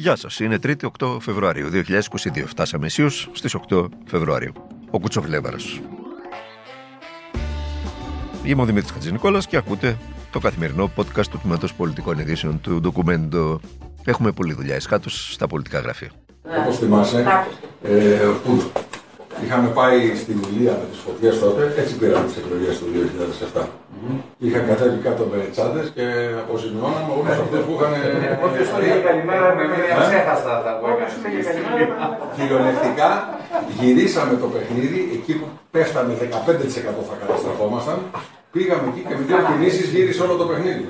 Γεια σας, είναι 3η 8 Φεβρουαρίου 2022. Φτάσαμε αισίω στις 8 Φεβρουαρίου. Ο Κουτσοβλέβαρο. Είμαι ο Δημήτρης Χατζηνικόλας και ακούτε το καθημερινό podcast του Τμήματος Πολιτικών Ειδήσεων του Ντοκουμέντο. Έχουμε πολλή δουλειά εσχάτως στα πολιτικά γραφεία. Όπως θυμάσαι, ε, που είχαμε πάει στην Ηλία με τις φωτιές τότε, έτσι πήραμε τις εκλογές του 2007. Είχαν κατέβει κάτω με τσάντες και αποζημιώναμε όλους αυτούς που είχαν. Όποιος σου έλεγε καλημέρα με μία ξέχαστα θα πω. Κυριολεκτικά γυρίσαμε το παιχνίδι εκεί που πέφταμε 15% θα καταστραφόμασταν. Πήγαμε εκεί και με δύο κινήσεις γύρισε όλο το παιχνίδι.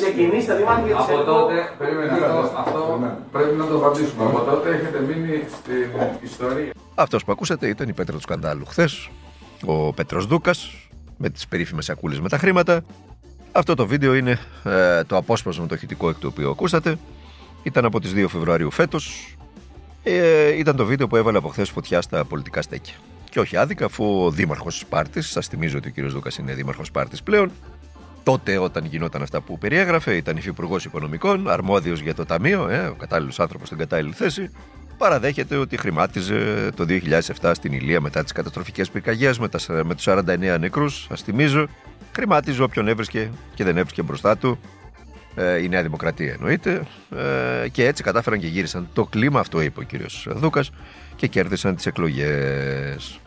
Ξεκινήσει τα δημάρχια της Από ΕΚΟ. τότε, περίμενε, αυτό, αυτό Περίμενε. πρέπει να το απαντήσουμε. Από τότε έχετε μείνει στην ιστορία. Αυτός που ακούσατε ήταν η πέτρα του σκανδάλου χθες. Ο Πέτρος Δούκας με τις περίφημες σακούλες με τα χρήματα. Αυτό το βίντεο είναι ε, το απόσπασμα το ηχητικό εκ του οποίου ακούσατε. Ήταν από τις 2 Φεβρουαρίου φέτος. Ε, ήταν το βίντεο που έβαλε από χθες φωτιά στα πολιτικά στέκια. Και όχι άδικα, αφού ο Δήμαρχος Σπάρτης, σας θυμίζω ότι ο κύριος Δούκας είναι Δήμαρχος Σπάρτης πλέον, τότε όταν γινόταν αυτά που περιέγραφε, ήταν υφυπουργός Οικονομικών, αρμόδιος για το Ταμείο, ε, ο κατάλληλος άνθρωπος στην κατάλληλη θέση, παραδέχεται ότι χρημάτιζε το 2007 στην Ηλία μετά τις καταστροφικές πυρκαγιές με, τα- με τους 49 νεκρούς. Σας θυμίζω, χρημάτιζε όποιον έβρισκε και δεν έβρισκε μπροστά του. Ε, η Νέα Δημοκρατία εννοείται. Ε, και έτσι κατάφεραν και γύρισαν το κλίμα, αυτό είπε ο κύριος Δούκας, και κέρδισαν τις εκλογές.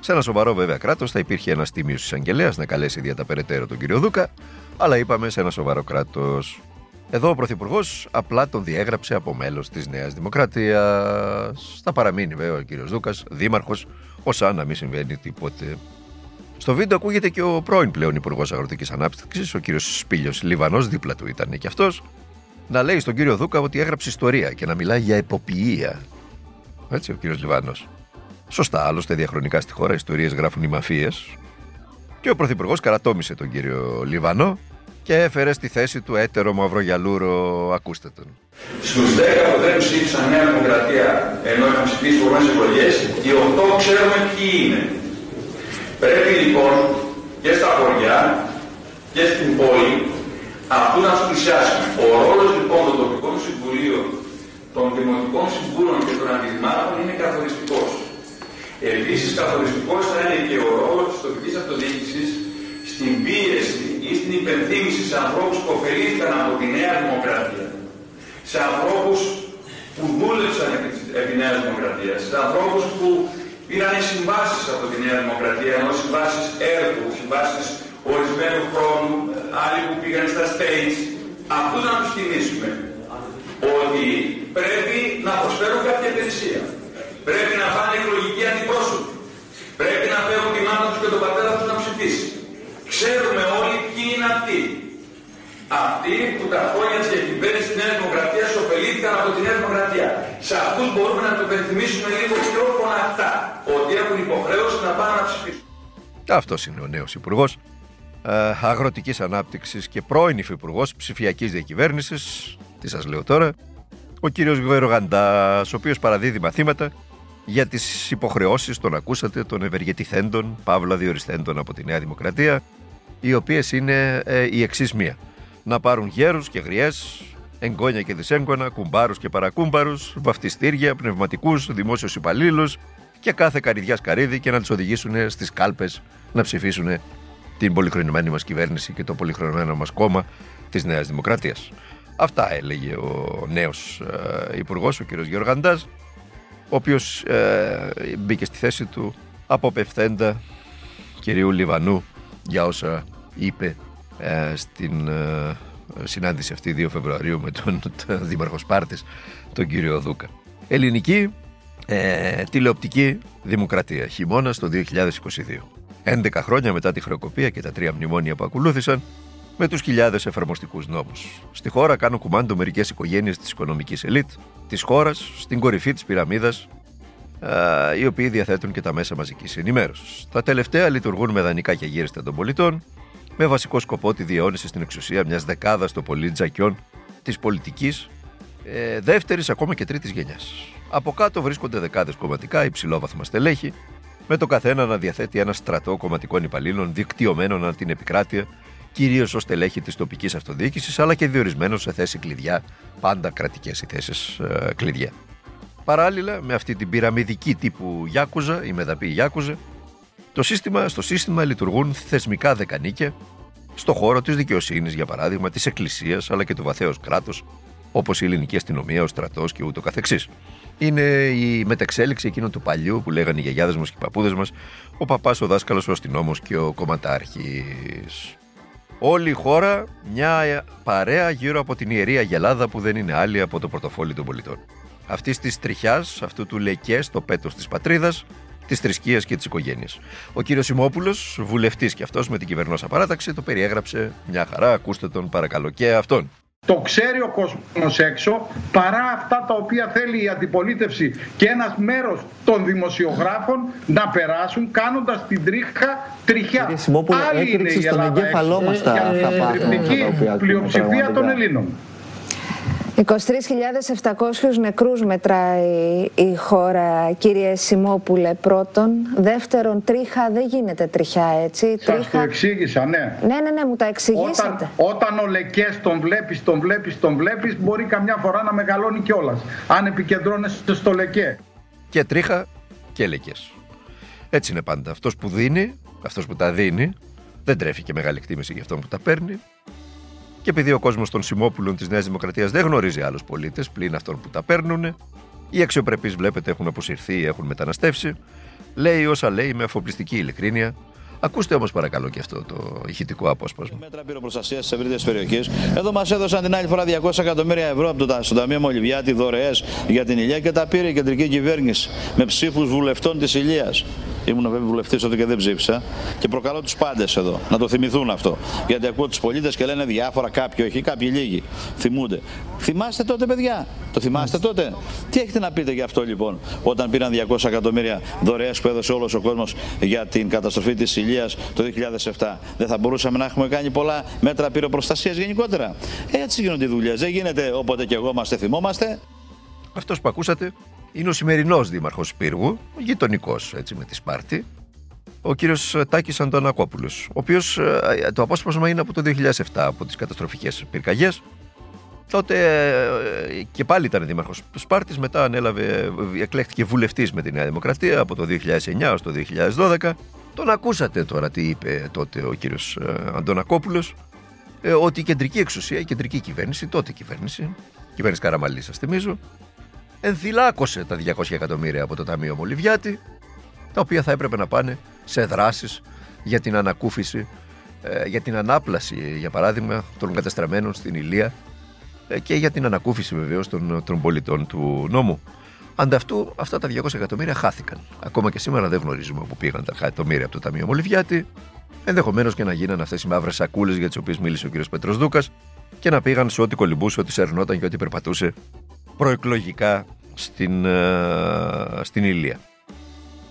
Σε ένα σοβαρό βέβαια κράτος θα υπήρχε ένας τίμιος εισαγγελέας να καλέσει δια τα περαιτέρω τον κύριο Δούκα, αλλά είπαμε σε ένα σοβαρό κράτος. Εδώ ο Πρωθυπουργός απλά τον διέγραψε από μέλος της Νέας Δημοκρατίας. Θα παραμείνει βέβαια ο κύριος Δούκας, δήμαρχος, ως αν να μην συμβαίνει τίποτε. Στο βίντεο ακούγεται και ο πρώην πλέον Υπουργός Αγροτικής Ανάπτυξης, ο κύριος Σπίλιος Λιβανός, δίπλα του ήταν και αυτός, να λέει στον κύριο Δούκα ότι έγραψε ιστορία και να μιλάει για εποποιία. Έτσι, ο κύριος Λιβανός. Σωστά, άλλωστε διαχρονικά στη χώρα ιστορίες γράφουν οι μαφίες. Και ο Πρωθυπουργός καρατόμησε τον κύριο Λιβανό και έφερε στη θέση του έτερο μαυρογιαλούρο. Ακούστε τον. Στους 10 που δεν ψήφισαν Νέα Δημοκρατία ενώ είχαν ψηφίσει προηγούμενες εκλογές, οι 8 ξέρουμε ποιοι είναι. Πρέπει λοιπόν και στα χωριά και στην πόλη αυτού να τους πλησιάσουμε. Ο ρόλος λοιπόν των τοπικών συμβουλίων, των δημοτικών συμβούλων και των αντιδημάρχων είναι καθοριστικός. Επίσης καθοριστικός θα είναι και ο ρόλος της τοπικής αυτοδιοίκησης στην πίεση ή στην υπενθύμηση σε ανθρώπους που ωφελήθηκαν από τη Νέα Δημοκρατία σε ανθρώπους που δούλεψαν επί, της- επί Νέας Δημοκρατίας, σε ανθρώπους που πήραν συμβάσεις από τη Νέα Δημοκρατία, ενώ συμβάσεις έργου, συμβάσεις ορισμένου χρόνου, άλλοι που πήγαν στα stage, αυτούς να τους θυμίσουμε ότι πρέπει να προσφέρουν κάποια υπηρεσία. Πρέπει να πάνε εκλογικοί αντιπρόσωποι. Πρέπει να φέρουν τη μάνα τους και τον πατέρα τους να ψηφίσει. Ξέρουμε όλοι ποιοι είναι αυτοί. Αυτοί που τα χρόνια της διακυβέρνησης της Νέας Δημοκρατίας ωφελήθηκαν από τη Νέα Δημοκρατία. Σε αυτούς μπορούμε να το υπενθυμίσουμε λίγο πιο φωναχτά. Ότι έχουν υποχρέωση να πάνε να ψηφίσουν. Αυτός είναι ο νέος Υπουργός Αγροτικής Ανάπτυξης και πρώην Υφυπουργός Ψηφιακής Διακυβέρνησης. Τι σας λέω τώρα, ο κύριος Γουερογαντάς, ο οποίος παραδίδει μαθήματα για τις υποχρεώσεις, τον ακούσατε, των ευεργετηθέντων, παύλα διοριστέντων από τη Νέα Δημοκρατία, οι οποίες είναι ε, η εξής μία. Να πάρουν γέρους και γριές, εγγόνια και δυσέγγωνα, κουμπάρους και παρακούμπαρους, βαφτιστήρια, πνευματικούς, δημόσιους υπαλλήλους και κάθε καριδιά καρύδι και να τους οδηγήσουν στις κάλπες να ψηφίσουν την πολυχρονημένη μας κυβέρνηση και το πολυχρονημένο μας κόμμα της Νέας Δημοκρατίας. Αυτά έλεγε ο νέος ε, υπουργός, ο κ. Γεωργαντάς, ο οποίος μπήκε στη θέση του αποπευθέντα κυρίου Λιβανού για όσα είπε ε, στην ε, συνάντηση αυτή 2 Φεβρουαρίου με τον, τον Δήμαρχο Σπάρτης, τον κύριο Δούκα. Ελληνική ε, τηλεοπτική δημοκρατία, χειμώνα το 2022. 11 χρόνια μετά τη χρεοκοπία και τα τρία μνημόνια που ακολούθησαν, με τους χιλιάδες εφαρμοστικούς νόμους. Στη χώρα κάνουν κουμάντο μερικές οικογένειες της οικονομικής ελίτ, της χώρας, στην κορυφή της πυραμίδας, α, οι οποίοι διαθέτουν και τα μέσα μαζικής ενημέρωσης. Τα τελευταία λειτουργούν με δανεικά και γύριστα των πολιτών, με βασικό σκοπό τη διαιώνιση στην εξουσία μιας δεκάδας των πολύ τζακιών της πολιτικής, ε, δεύτερης ακόμα και τρίτης γενιάς. Από κάτω βρίσκονται δεκάδες κομματικά υψηλόβαθμα στελέχη, με το καθένα να διαθέτει ένα στρατό κομματικών υπαλλήλων δικτυωμένων ανά την επικράτεια κυρίως ως στελέχη της τοπικής αυτοδιοίκησης, αλλά και διορισμένο σε θέση κλειδιά, πάντα κρατικές οι θέσεις ε, κλειδιά. Παράλληλα με αυτή την πυραμιδική τύπου Γιάκουζα, η μεδαπή Γιάκουζα, το σύστημα, στο σύστημα λειτουργούν θεσμικά δεκανίκια στο χώρο της δικαιοσύνης, για παράδειγμα, της Εκκλησίας αλλά και του βαθέως κράτους, όπως η ελληνική αστυνομία, ο στρατός και ούτω καθεξής. Είναι η μεταξέλιξη εκείνου του παλιού που λέγανε οι γιαγιάδες μας και οι παππούδες μας, ο παπάς, ο δάσκαλος, ο αστυνόμος και ο κομματάρχης. Όλη η χώρα μια παρέα γύρω από την ιερή Αγελάδα που δεν είναι άλλη από το πορτοφόλι των πολιτών. Αυτής της τριχιάς, αυτού του λεκέ στο πέτος της πατρίδας, της θρησκείας και της οικογένειας. Ο κύριος Σιμόπουλος, βουλευτής και αυτός με την κυβερνόσα παράταξη, το περιέγραψε μια χαρά. Ακούστε τον παρακαλώ και αυτόν. Το ξέρει ο κόσμος έξω παρά αυτά τα οποία θέλει η αντιπολίτευση και ένας μέρος των δημοσιογράφων να περάσουν κάνοντας την τρίχα τριχιά. Άλλη είναι η Ελλάδα έξω για την πλειοψηφία των Ελλήνων. 23.700 νεκρούς μετράει η χώρα, κύριε Σιμόπουλε, πρώτον. Δεύτερον, τρίχα δεν γίνεται τριχιά, έτσι. Σας τρίχα... το εξήγησα, ναι. Ναι, ναι, ναι, μου τα εξηγήσατε. Όταν, όταν ο Λεκές τον βλέπεις, τον βλέπεις, τον βλέπεις, μπορεί καμιά φορά να μεγαλώνει κιόλας. Αν επικεντρώνεσαι στο Λεκέ. Και τρίχα και Λεκές. Έτσι είναι πάντα. Αυτός που δίνει, αυτός που τα δίνει, δεν τρέφει και μεγάλη εκτίμηση για αυτόν που τα παίρνει. Και επειδή ο κόσμος των Σιμόπουλων της Νέας Δημοκρατίας δεν γνωρίζει άλλους πολίτες πλην αυτών που τα παίρνουν, οι αξιοπρεπείς βλέπετε έχουν αποσυρθεί, έχουν μεταναστεύσει, λέει όσα λέει με αφοπλιστική ειλικρίνεια. Ακούστε όμως παρακαλώ και αυτό το ηχητικό απόσπασμα. Μέτρα πυροπροστασίας στις ευρύτερες περιοχές. Εδώ μας έδωσαν την άλλη φορά 200 εκατομμύρια ευρώ από το Ταμείο Μολυβιάτη δωρεές για την Ηλεία και τα πήρε η κεντρική κυβέρνηση με ψήφους βουλευτών της ηλίας. Ήμουν βέβαια βουλευτής τότε και δεν ψήφισα. Και προκαλώ τους πάντες εδώ να το θυμηθούν αυτό. Γιατί ακούω τους πολίτες και λένε διάφορα, κάποιοι όχι, κάποιοι λίγοι. Θυμούνται. Θυμάστε τότε, παιδιά. Το θυμάστε τότε. Τι έχετε να πείτε γι' αυτό λοιπόν, όταν πήραν 200 εκατομμύρια δωρεές που έδωσε όλος ο κόσμος για την καταστροφή της ηλίας το 2007. Δεν θα μπορούσαμε να έχουμε κάνει πολλά μέτρα πυροπροστασίας γενικότερα. Έτσι γίνονται οι δουλειές. Δεν γίνεται όποτε και εγώ είμαστε, θυμόμαστε. Αυτός που ακούσατε είναι ο σημερινός δήμαρχος Πύργου, γειτονικός έτσι με τη Σπάρτη, ο κύριος Τάκης Αντωνακόπουλος, ο οποίος ε, το απόσπασμα είναι από το 2007, από τις καταστροφικές πυρκαγιές. Τότε ε, και πάλι ήταν δήμαρχος Σπάρτης, μετά ανέλαβε, εκλέχθηκε βουλευτής με τη Νέα Δημοκρατία από το 2009 έω το 2012. Τον ακούσατε τώρα τι είπε τότε ο κύριος Αντωνακόπουλος, ε, ότι η κεντρική εξουσία, η κεντρική κυβέρνηση, τότε κυβέρνηση, κυβέρνηση Καραμαλής, σας θυμίζω, ενθυλάκωσε τα 200 εκατομμύρια από το Ταμείο Μολυβιάτη, τα οποία θα έπρεπε να πάνε σε δράσεις για την ανακούφιση, ε, για την ανάπλαση, για παράδειγμα, των κατεστραμμένων στην Ηλία ε, και για την ανακούφιση βεβαίως των, των πολιτών του νόμου. Ανταυτού, αυτά τα 200 εκατομμύρια χάθηκαν. Ακόμα και σήμερα δεν γνωρίζουμε πού πήγαν τα εκατομμύρια από το Ταμείο Μολυβιάτη. Ενδεχομένως και να γίνανε αυτές οι μαύρες σακούλες για τις οποίες μίλησε ο κ. Πετροσδούκα και να πήγαν σε ό,τι κολυμπούσε, ό,τι σερνόταν και ό,τι περπατούσε προεκλογικά στην, uh, στην Ηλία.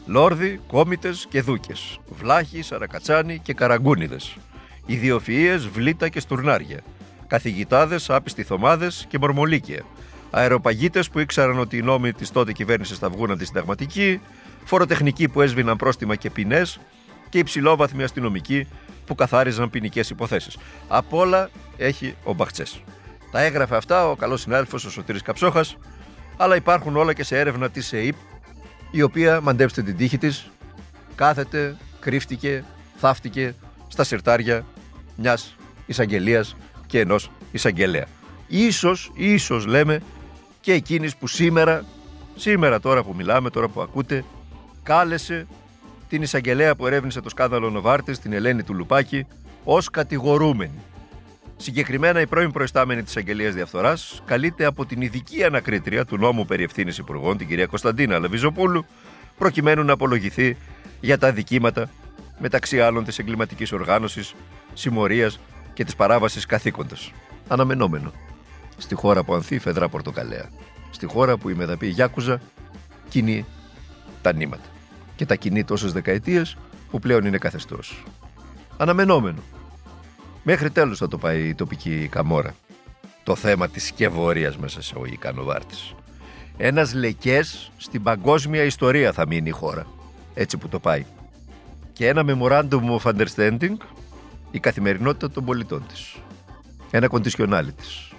Λόρδοι, κόμιτες και δούκες, βλάχοι, σαρακατσάνοι και καραγκούνιδες, ιδιοφυΐες, βλήτα και στουρνάρια, καθηγητάδες, άπιστοι θωμάδες και μορμολίκια, αεροπαγίτες που ήξεραν ότι οι νόμοι της τότε κυβέρνησης θα βγουν αντισυνταγματικοί, φοροτεχνικοί που έσβηναν πρόστιμα και ποινές και υψηλόβαθμοι αστυνομικοί που καθάριζαν ποινικές υποθέσεις. Απ' όλα έχει ο Μπαχτσές. Τα έγραφε αυτά ο καλός συνάδελφος ο Σωτήρης Καψόχας, αλλά υπάρχουν όλα και σε έρευνα της ΕΕΠ, η οποία, μαντέψτε την τύχη της, κάθεται, κρύφτηκε, θαύτηκε στα συρτάρια μιας εισαγγελίας και ενός εισαγγελέα. Ίσως, ίσως λέμε και εκείνης που σήμερα, σήμερα τώρα που μιλάμε, τώρα που ακούτε, κάλεσε την εισαγγελέα που ερεύνησε το σκάνδαλο Νοβάρτης, την Ελένη του Λουπάκη, ως κατηγορούμενη. Συγκεκριμένα, η πρώην προϊστάμενη της Αγγελίας Διαφθοράς καλείται από την ειδική ανακρίτρια του νόμου περί ευθύνης υπουργών, την κυρία Κωνσταντίνα Λεβιζοπούλου, προκειμένου να απολογηθεί για τα δικήματα μεταξύ άλλων της εγκληματικής οργάνωσης, συμμορίας και της παράβασης καθήκοντος. Αναμενόμενο. Στη χώρα που ανθεί φεδρά πορτοκαλέα. Στη χώρα που η μεδαπή Γιάκουζα κινεί τα νήματα. Και τα κινεί τόσες δεκαετίες που πλέον είναι καθεστώς. Αναμενόμενο. Μέχρι τέλος θα το πάει η τοπική καμόρα. Το θέμα της σκευωρίας μέσα σε ο Ικανοβάρτης. Ένας λεκές στην παγκόσμια ιστορία θα μείνει η χώρα. Έτσι που το πάει. Και ένα memorandum of understanding η καθημερινότητα των πολιτών της. Ένα κοντισιονάλι της.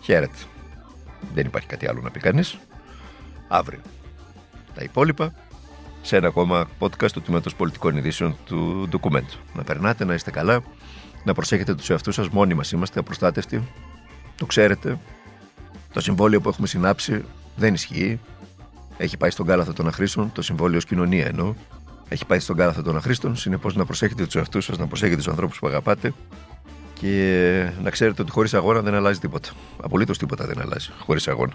Χαίρετε. Δεν υπάρχει κάτι άλλο να πει κανείς. Αύριο. Τα υπόλοιπα σε ένα ακόμα podcast του Τμήματος Πολιτικών Ειδήσεων του ντοκουμέντου. Να περνάτε, να είστε καλά, να προσέχετε τους εαυτούς σας. Μόνοι μας είμαστε απροστάτευτοι. Το ξέρετε. Το συμβόλαιο που έχουμε συνάψει δεν ισχύει. Έχει πάει στον κάλαθο των αχρήστων, το συμβόλαιο ως κοινωνία εννοώ. Έχει πάει στον κάλαθο των αχρήστων. Συνεπώς να προσέχετε τους εαυτούς σας, να προσέχετε τους ανθρώπους που αγαπάτε και να ξέρετε ότι χωρίς αγώνα δεν αλλάζει τίποτα. Απολύτως τίποτα δεν αλλάζει χωρίς αγώνα.